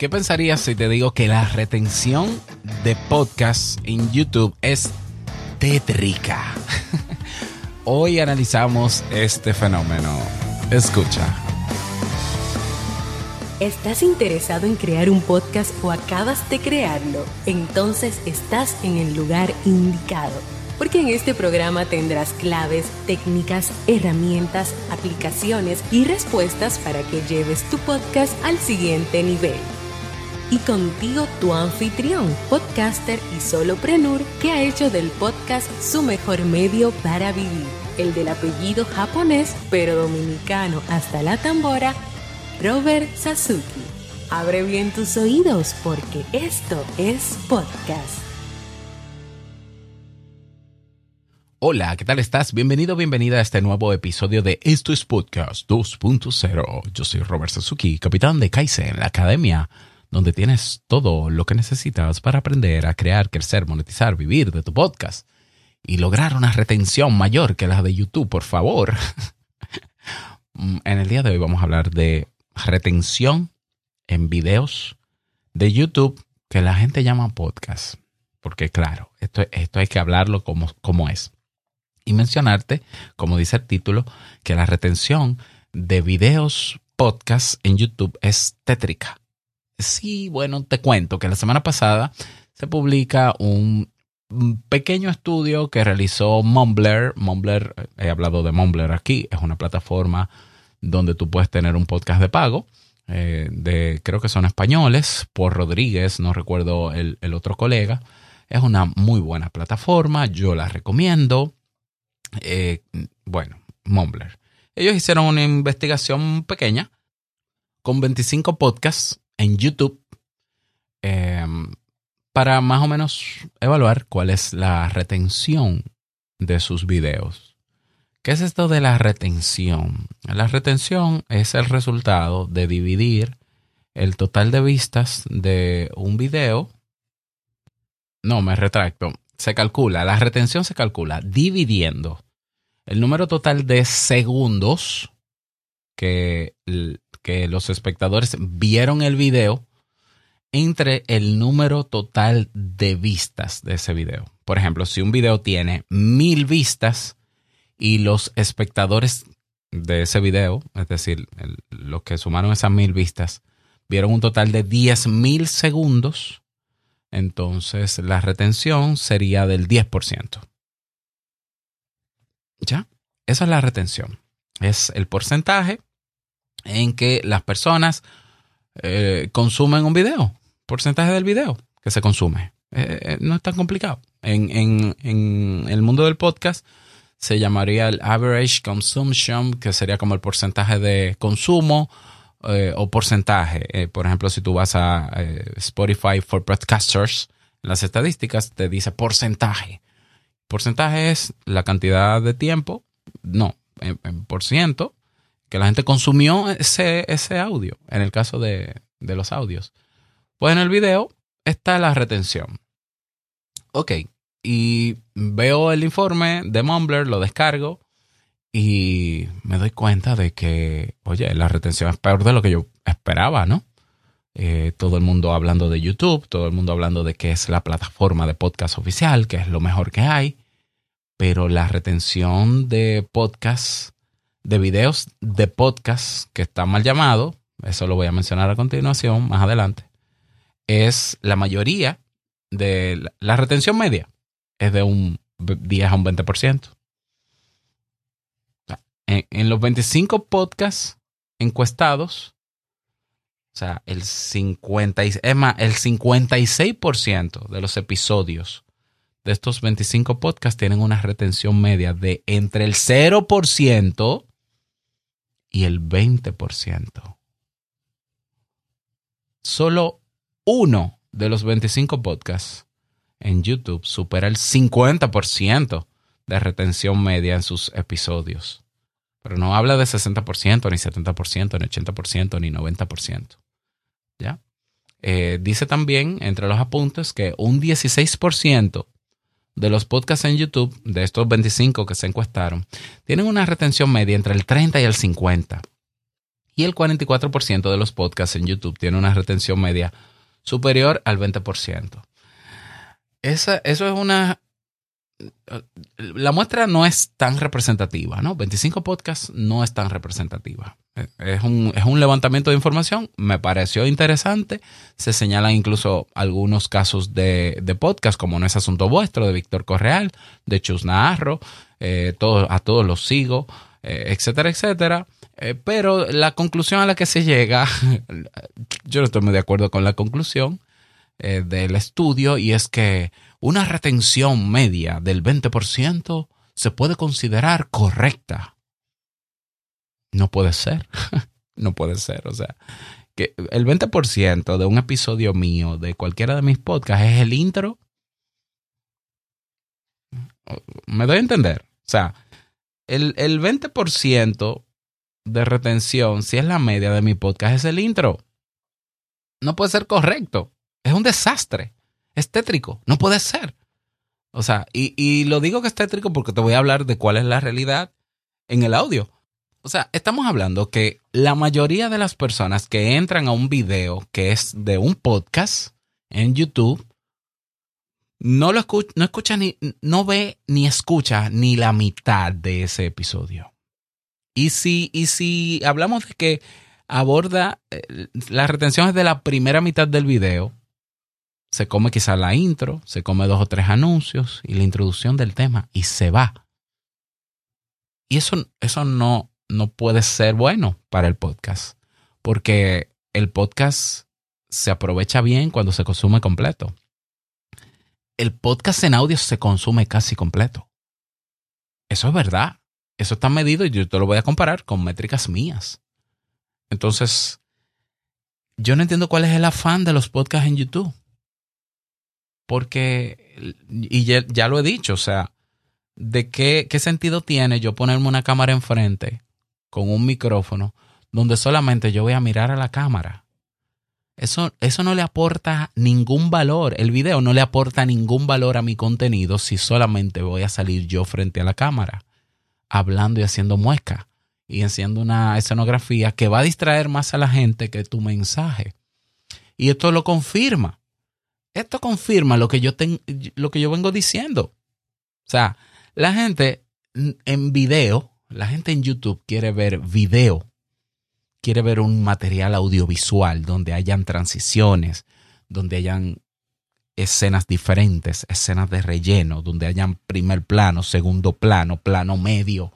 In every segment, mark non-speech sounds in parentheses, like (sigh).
¿Qué pensarías si te digo que la retención de podcasts en YouTube es tétrica? (laughs) Hoy analizamos este fenómeno. Escucha. ¿Estás interesado en crear un podcast o acabas de crearlo? Entonces estás en el lugar indicado porque en este programa tendrás claves, técnicas, herramientas, aplicaciones y respuestas para que lleves tu podcast al siguiente nivel. Y contigo tu anfitrión, podcaster y soloprenur que ha hecho del podcast su mejor medio para vivir, el del apellido japonés pero dominicano hasta la tambora, Robert Sasuki. Abre bien tus oídos porque esto es podcast. Hola, ¿qué tal estás? Bienvenido, bienvenida a este nuevo episodio de Esto es Podcast 2.0. Yo soy Robert Suzuki, capitán de Kaizen, la academia donde tienes todo lo que necesitas para aprender a crear, crecer, monetizar, vivir de tu podcast y lograr una retención mayor que la de YouTube, por favor. (laughs) en el día de hoy vamos a hablar de retención en videos de YouTube que la gente llama podcast. Porque claro, esto, esto hay que hablarlo como, como es y mencionarte, como dice el título, que la retención de videos podcast en YouTube es tétrica. Sí, bueno, te cuento que la semana pasada se publica un pequeño estudio que realizó Mumbler. Mumbler, he hablado de Mumbler aquí, es una plataforma donde tú puedes tener un podcast de pago. Eh, de, creo que son españoles, por Rodríguez, no recuerdo el, otro colega. Es una muy buena plataforma, yo la recomiendo. Eh, bueno, Mumbler. Ellos hicieron una investigación pequeña con 25 podcasts en YouTube em, para más o menos evaluar cuál es la retención de sus videos. ¿Qué es esto de la retención? La retención es el resultado de dividir el total de vistas de un video. No, me retracto se calcula, la retención se calcula dividiendo el número total de segundos que, que los espectadores vieron el video entre el número total de vistas de ese video. Por ejemplo, si un video tiene mil vistas y los espectadores de ese video, es decir, los que sumaron esas mil vistas, vieron un total de diez mil segundos, entonces la retención sería del 10%. ¿Ya? Esa es la retención. Es el porcentaje en que las personas eh, consumen un video. Porcentaje del video que se consume. Eh, eh, no es tan complicado. En, en el mundo del podcast se llamaría el average consumption, que sería como el porcentaje de consumo o porcentaje. Por ejemplo, si tú vas a Spotify for Broadcasters, las estadísticas te dice porcentaje. Porcentaje es la cantidad de tiempo, no, en, por ciento, que la gente consumió ese, ese audio, en el caso de, de los audios. Pues en el video está la retención. Ok, y veo el informe de Mumbler, lo descargo y me doy cuenta de que, oye, la retención es peor de lo que yo esperaba, ¿no? Eh, todo el mundo hablando de YouTube, todo el mundo hablando de que es la plataforma de podcast oficial, que es lo mejor que hay, pero la retención de podcasts, de videos de podcast que está mal llamado, eso lo voy a mencionar a continuación, más adelante, es la mayoría de la retención media, es de un 10 a un 20% en, los 25 podcasts encuestados, o sea, el, 50, es más, el 56% de los episodios de estos 25 podcasts tienen una retención media de entre el 0% y el 20%. Solo uno de los 25 podcasts en YouTube supera el 50% de retención media en sus episodios. Pero no habla de 60%, ni 70%, ni 80%, ni 90%. ¿Ya? Eh, dice también, entre los apuntes, que un 16% de los podcasts en YouTube, de estos 25 que se encuestaron, tienen una retención media entre el 30 y el 50. Y el 44% de los podcasts en YouTube tiene una retención media superior al 20%. Esa, eso es una... La muestra no es tan representativa, ¿no? 25 podcasts no es tan representativa. Es un, es un levantamiento de información, me pareció interesante. Se señalan incluso algunos casos de, de podcast, como No es Asunto Vuestro, de Víctor Correal, de Chus Naharro, eh, a todos los sigo, eh, etcétera, etcétera. Eh, pero la conclusión a la que se llega, (laughs) yo no estoy muy de acuerdo con la conclusión del estudio y es que una retención media del 20% se puede considerar correcta. No puede ser, (laughs) no puede ser, o sea, que el 20% de un episodio mío de cualquiera de mis podcasts es el intro. ¿Me doy a entender? O sea, el, el 20% de retención, si es la media de mi podcast, es el intro. No puede ser correcto. Es un desastre. Es tétrico. No puede ser. O sea, y, y lo digo que es tétrico porque te voy a hablar de cuál es la realidad en el audio. O sea, estamos hablando que la mayoría de las personas que entran a un video que es de un podcast en YouTube no lo escucha, no escucha ni, no ve ni escucha ni la mitad de ese episodio. Y si, y si hablamos de que aborda, eh, la retención es de la primera mitad del video, se come quizá la intro, se come dos o tres anuncios y la introducción del tema y se va. Y eso, eso no, no puede ser bueno para el podcast, porque el podcast se aprovecha bien cuando se consume completo. El podcast en audio se consume casi completo. Eso es verdad. Eso está medido y yo te lo voy a comparar con métricas mías. Entonces, yo no entiendo cuál es el afán de los podcasts en YouTube. Porque, y ya, lo he dicho, o sea, ¿de qué, qué sentido tiene yo ponerme una cámara enfrente con un micrófono donde solamente yo voy a mirar a la cámara? Eso, eso, no le aporta ningún valor. El video no le aporta ningún valor a mi contenido si solamente voy a salir yo frente a la cámara hablando y haciendo mueca y haciendo una escenografía que va a distraer más a la gente que tu mensaje. Y esto lo confirma. Esto confirma lo que yo, lo que yo vengo diciendo. O sea, la gente en video, la gente en YouTube quiere ver video, quiere ver un material audiovisual donde hayan transiciones, donde hayan escenas diferentes, escenas de relleno, donde hayan primer plano, segundo plano, plano medio.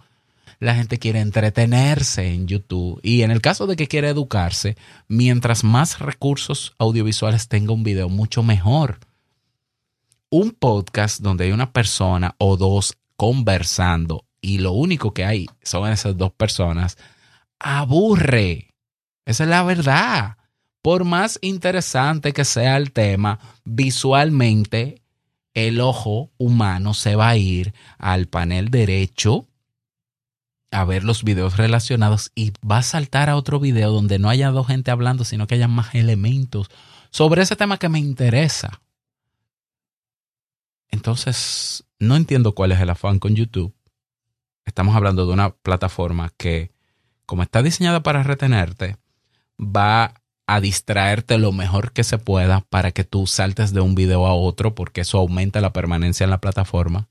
La gente quiere entretenerse en YouTube y en el caso de que quiera educarse, mientras más recursos audiovisuales tenga un video, mucho mejor. Un podcast donde hay una persona o dos conversando y lo único que hay son esas dos personas, aburre. Esa es la verdad por más interesante que sea el tema, visualmente el ojo humano se va a ir al panel derecho a ver los videos relacionados y va a saltar a otro video donde no haya dos gente hablando, sino que haya más elementos sobre ese tema que me interesa. Entonces, no entiendo cuál es el afán con YouTube. Estamos hablando de una plataforma que, como está diseñada para retenerte, va a distraerte lo mejor que se pueda para que tú saltes de un video a otro porque eso aumenta la permanencia en la plataforma.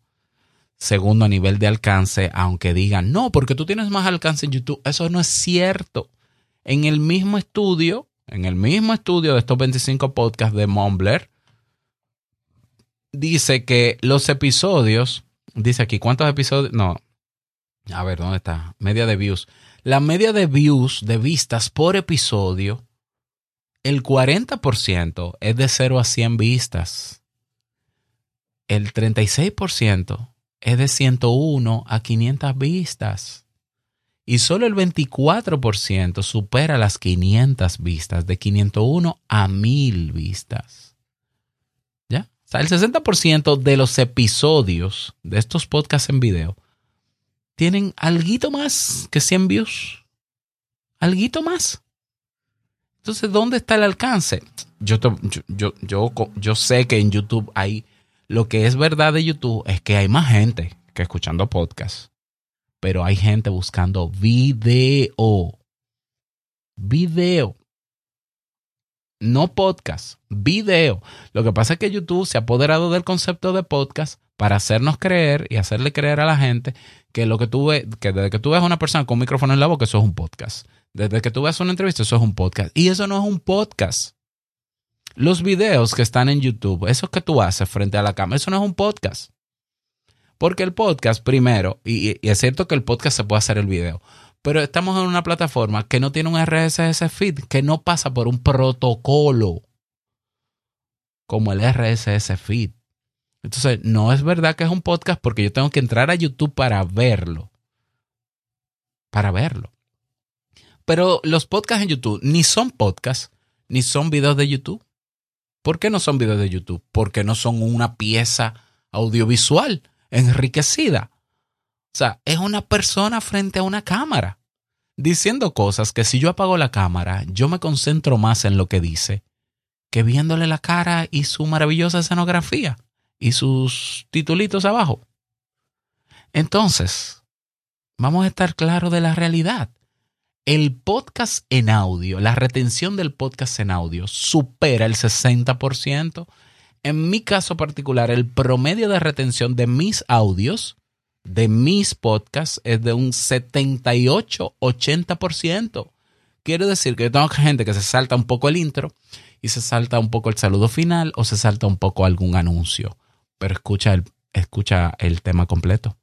Segundo, a nivel de alcance, aunque digan, no, porque tú tienes más alcance en YouTube, eso no es cierto. En el mismo estudio, en el mismo estudio de estos 25 podcasts de Mumbler, dice que los episodios, dice aquí, ¿cuántos episodios? No, a ver, ¿dónde está? Media de views. La media de views, de vistas por episodio, el 40% es de 0 a 100 vistas. El 36% es de 101 a 500 vistas. Y solo el 24% supera las 500 vistas, de 501 a 1000 vistas. ¿Ya? O sea, el 60% de los episodios de estos podcasts en video tienen algo más que 100 views. Alguito más. Entonces, ¿dónde está el alcance? Yo, yo, yo, yo, sé que en YouTube hay, lo que es verdad de YouTube es que hay más gente que escuchando podcasts, pero hay gente buscando video. video. No podcast, video. Lo que pasa es que YouTube se ha apoderado del concepto de podcast para hacernos creer y hacerle creer a la gente que lo que tú ves, que desde que tú ves a una persona con un micrófono en la boca, eso es un podcast. Desde que tú ves una entrevista, eso es un podcast. Y eso no es un podcast. Los videos que están en YouTube, esos que tú haces frente a la cámara, eso no es un podcast. Porque el podcast, primero, y, y es cierto que el podcast se puede hacer el video, pero estamos en una plataforma que no tiene un RSS feed, que no pasa por un protocolo como el RSS feed. Entonces, no es verdad que es un podcast porque yo tengo que entrar a YouTube para verlo. Para verlo. Pero los podcasts en YouTube ni son podcasts, ni son videos de YouTube. ¿Por qué no son videos de YouTube? Porque no son una pieza audiovisual enriquecida. O sea, es una persona frente a una cámara diciendo cosas que si yo apago la cámara, yo me concentro más en lo que dice que viéndole la cara y su maravillosa escenografía y sus titulitos abajo. Entonces, vamos a estar claros de la realidad. El podcast en audio, la retención del podcast en audio supera el 60%. En mi caso particular, el promedio de retención de mis audios de mis podcasts es de un 78-80%. Quiere decir que yo tengo gente que se salta un poco el intro y se salta un poco el saludo final o se salta un poco algún anuncio, pero escucha el, escucha el tema completo.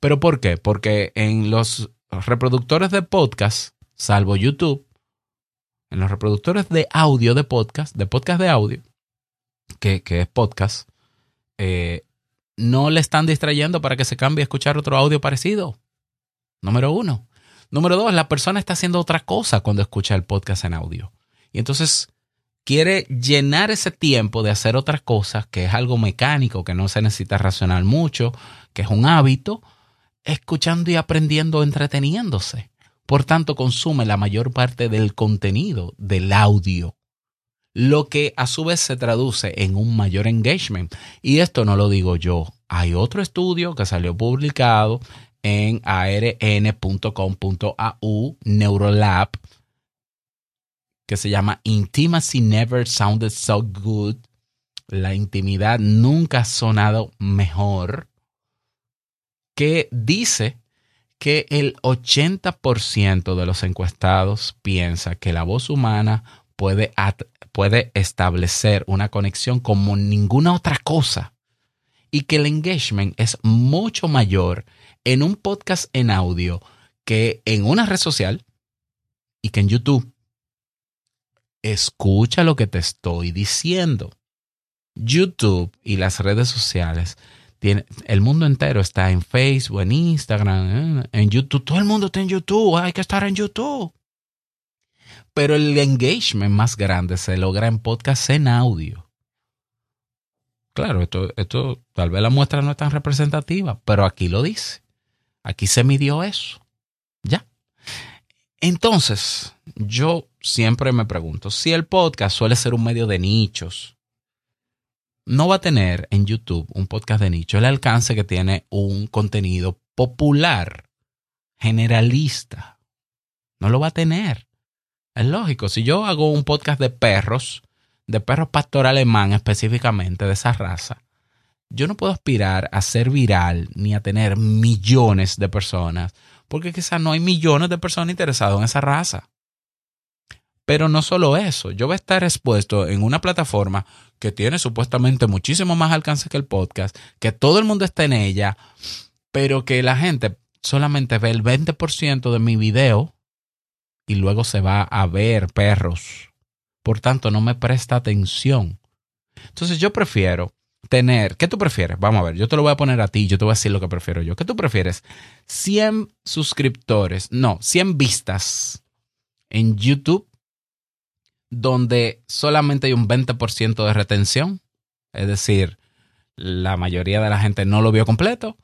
¿Pero por qué? Porque en los reproductores de podcast, salvo YouTube, en los reproductores de audio de podcast, de podcast de audio, que, que es podcast, eh, no le están distrayendo para que se cambie a escuchar otro audio parecido. Número uno. Número dos, la persona está haciendo otra cosa cuando escucha el podcast en audio. Y entonces quiere llenar ese tiempo de hacer otras cosas, que es algo mecánico, que no se necesita racional mucho, que es un hábito, escuchando y aprendiendo, entreteniéndose. Por tanto, consume la mayor parte del contenido del audio lo que a su vez se traduce en un mayor engagement. Y esto no lo digo yo. Hay otro estudio que salió publicado en arn.com.au Neurolab que se llama Intimacy Never Sounded So Good. La intimidad nunca ha sonado mejor. Que dice que el 80% de los encuestados piensa que la voz humana puede, puede establecer una conexión como ninguna otra cosa y que el engagement es mucho mayor en un podcast en audio que en una red social y que en YouTube. Escucha lo que te estoy diciendo. YouTube y las redes sociales, el mundo entero está en Facebook, en Instagram, en YouTube. Todo el mundo está en YouTube. Hay que estar en YouTube. Pero el engagement más grande se logra en podcast en audio. Claro, esto, esto tal vez la muestra no es tan representativa, pero aquí lo dice. Aquí se midió eso. Entonces, yo siempre me pregunto, si el podcast suele ser un medio de nichos, no va a tener en YouTube un podcast de nicho el alcance que tiene un contenido popular, generalista. No lo va a tener. Es lógico, si yo hago un podcast de perros, de perros pastor alemán específicamente, de esa raza, yo no puedo aspirar a ser viral ni a tener millones de personas, porque quizás no hay millones de personas interesadas en esa raza. Pero no solo eso, yo voy a estar expuesto en una plataforma que tiene supuestamente muchísimo más alcance que el podcast, que todo el mundo está en ella, pero que la gente solamente ve el 20% de mi video y luego se va a ver perros. Por tanto, no me presta atención. Entonces yo prefiero tener, ¿qué tú prefieres? Vamos a ver, yo te lo voy a poner a ti, yo te voy a decir lo que prefiero yo. ¿Qué tú prefieres? 100 suscriptores, no, 100 vistas en YouTube donde solamente hay un 20% de retención, es decir, la mayoría de la gente no lo vio completo,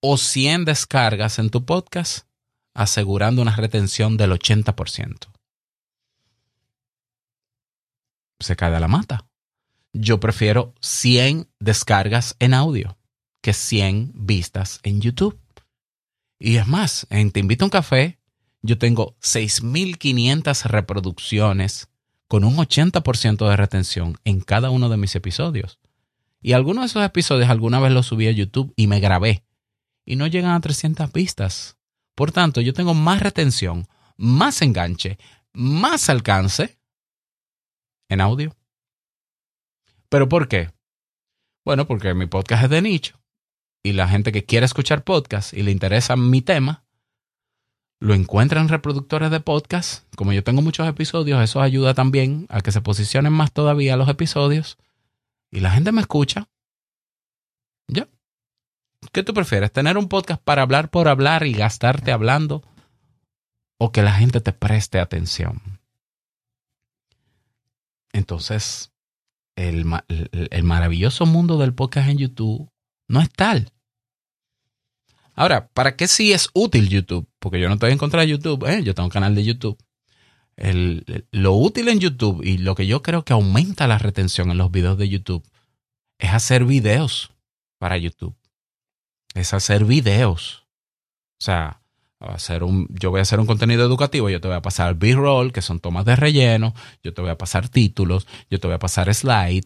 o 100 descargas en tu podcast asegurando una retención del 80%. Se cae de la mata. Yo prefiero 100 descargas en audio que 100 vistas en YouTube. Y es más, en Te invito a un café, yo tengo 6.500 reproducciones con un 80% de retención en cada uno de mis episodios. Y algunos de esos episodios alguna vez los subí a YouTube y me grabé. Y no llegan a 300 vistas. Por tanto, yo tengo más retención, más enganche, más alcance en audio. ¿Pero por qué? Bueno, porque mi podcast es de nicho y la gente que quiere escuchar podcast y le interesa mi tema, lo encuentra en reproductores de podcast. Como yo tengo muchos episodios, eso ayuda también a que se posicionen más todavía los episodios y la gente me escucha. ¿Ya? ¿Qué tú prefieres? ¿Tener un podcast para hablar por hablar y gastarte hablando? ¿O que la gente te preste atención? Entonces, el, el, maravilloso mundo del podcast en YouTube no es tal. Ahora, ¿para qué sí es útil YouTube? Porque yo no estoy en contra de YouTube, ¿eh? yo tengo un canal de YouTube. lo útil en YouTube y lo que yo creo que aumenta la retención en los videos de YouTube es hacer videos para YouTube. Es hacer videos. O sea, hacer un, yo voy a hacer un contenido educativo, yo te voy a pasar B-roll, que son tomas de relleno, yo te voy a pasar títulos, yo te voy a pasar slide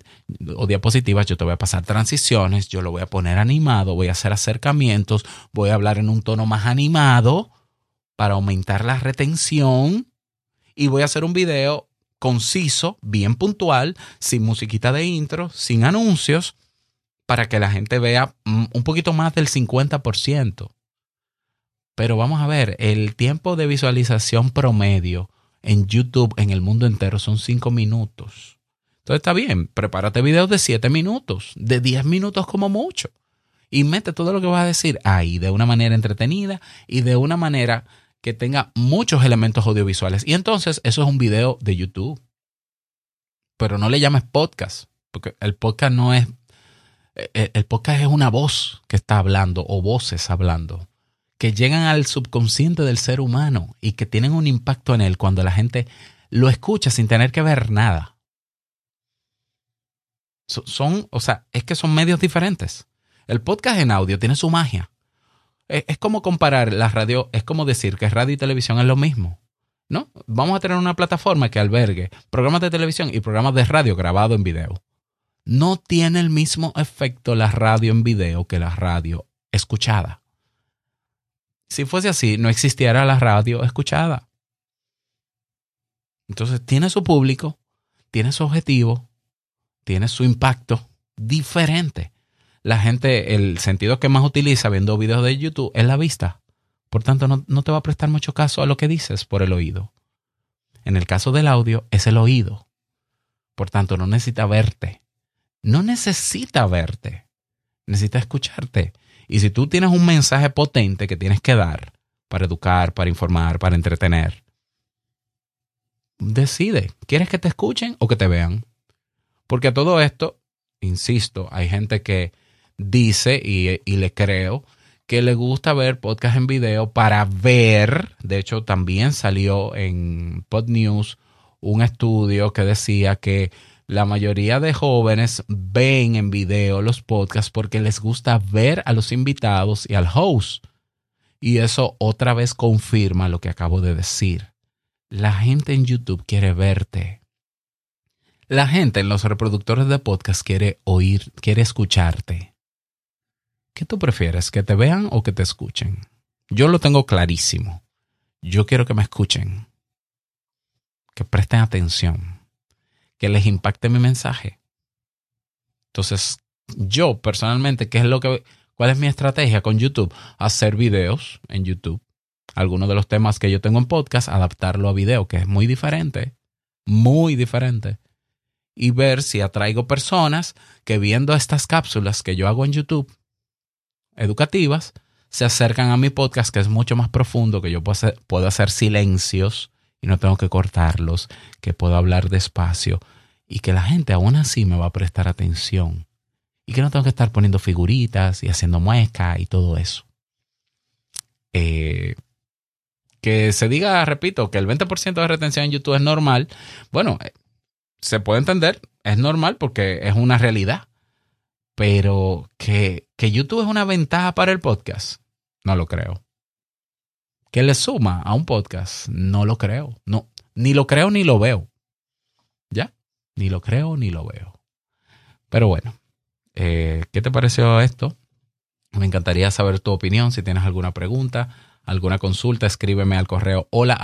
o diapositivas, yo te voy a pasar transiciones, yo lo voy a poner animado, voy a hacer acercamientos, voy a hablar en un tono más animado para aumentar la retención y voy a hacer un video conciso, bien puntual, sin musiquita de intro, sin anuncios, para que la gente vea mm, un poquito más del 50%. Pero vamos a ver, el tiempo de visualización promedio en YouTube en el mundo entero son 5 minutos. Entonces está bien, prepárate videos de 7 minutos, de 10 minutos como mucho. Y mete todo lo que vas a decir ahí de una manera entretenida y de una manera que tenga muchos elementos audiovisuales. Y entonces eso es un video de YouTube. Pero no le llames podcast, porque el podcast no es... Eh, eh, el podcast es una voz que está hablando o voces hablando que llegan al subconsciente del ser humano y que tienen un impacto en él cuando la gente lo escucha sin tener que ver nada. Son, o sea, es que son medios diferentes. El podcast en audio tiene su magia. Es, es como comparar la radio, es como decir que radio y televisión es lo mismo. ¿No? Vamos a tener una plataforma que albergue programas de televisión y programas de radio grabado en video. No tiene el mismo efecto la radio en video que la radio escuchada. Si fuese así, no existiera la radio escuchada. Entonces tiene su público, tiene su objetivo, tiene su impacto diferente. La gente, el sentido que más utiliza viendo videos de YouTube es la vista. Por tanto, no, no te va a prestar mucho caso a lo que dices por el oído. En el caso del audio, es el oído. Por tanto, no necesita verte. No necesita verte. Necesita escucharte. Y si tú tienes un mensaje potente que tienes que dar para educar, para informar, para entretener, decide, ¿quieres que te escuchen o que te vean? Porque a todo esto, insisto, hay gente que dice, y, le creo, que le gusta ver podcast en video para ver, de hecho también salió en Pod News un estudio que decía que la mayoría de jóvenes ven en video los podcasts porque les gusta ver a los invitados y al host. Y eso otra vez confirma lo que acabo de decir. La gente en YouTube quiere verte. La gente en los reproductores de podcast quiere oír, quiere escucharte. ¿Qué tú prefieres? ¿Que te vean o que te escuchen? Yo lo tengo clarísimo. Yo quiero que me escuchen. Que presten atención que les impacte mi mensaje. Entonces, yo personalmente, ¿qué es lo que, cuál es mi estrategia con YouTube? Hacer videos en YouTube. Algunos de los temas que yo tengo en podcast, adaptarlo a video, que es muy diferente, muy diferente. Y ver si atraigo personas que viendo estas cápsulas que yo hago en YouTube, educativas, se acercan a mi podcast, que es mucho más profundo, que yo puedo hacer, puedo hacer silencios y no tengo que cortarlos, que puedo hablar despacio y que la gente aún así me va a prestar atención y que no tengo que estar poniendo figuritas y haciendo muecas y todo eso. Eh, que se diga, repito, que el 20% de retención en YouTube es normal, bueno, eh, se puede entender, es normal porque es una realidad, pero que, que YouTube es una ventaja para el podcast, no lo creo que le suma a un podcast, no lo creo. No, ni lo creo ni lo veo. ¿Ya? Ni lo creo ni lo veo. Pero bueno, eh, ¿qué te pareció esto? Me encantaría saber tu opinión. Si tienes alguna pregunta, alguna consulta, escríbeme al correo hola.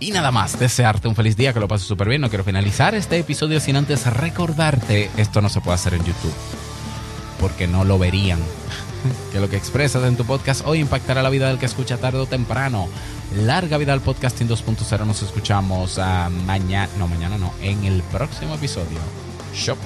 Y nada más, desearte un feliz día, que lo pases súper bien. No quiero finalizar este episodio sin antes recordarte, esto no se puede hacer en YouTube, porque no lo verían. Que lo que expresas en tu podcast hoy impactará la vida del que escucha tarde o temprano. Larga vida al podcasting 2.0. Nos escuchamos uh, mañana, no, mañana no, en el próximo episodio. Shop.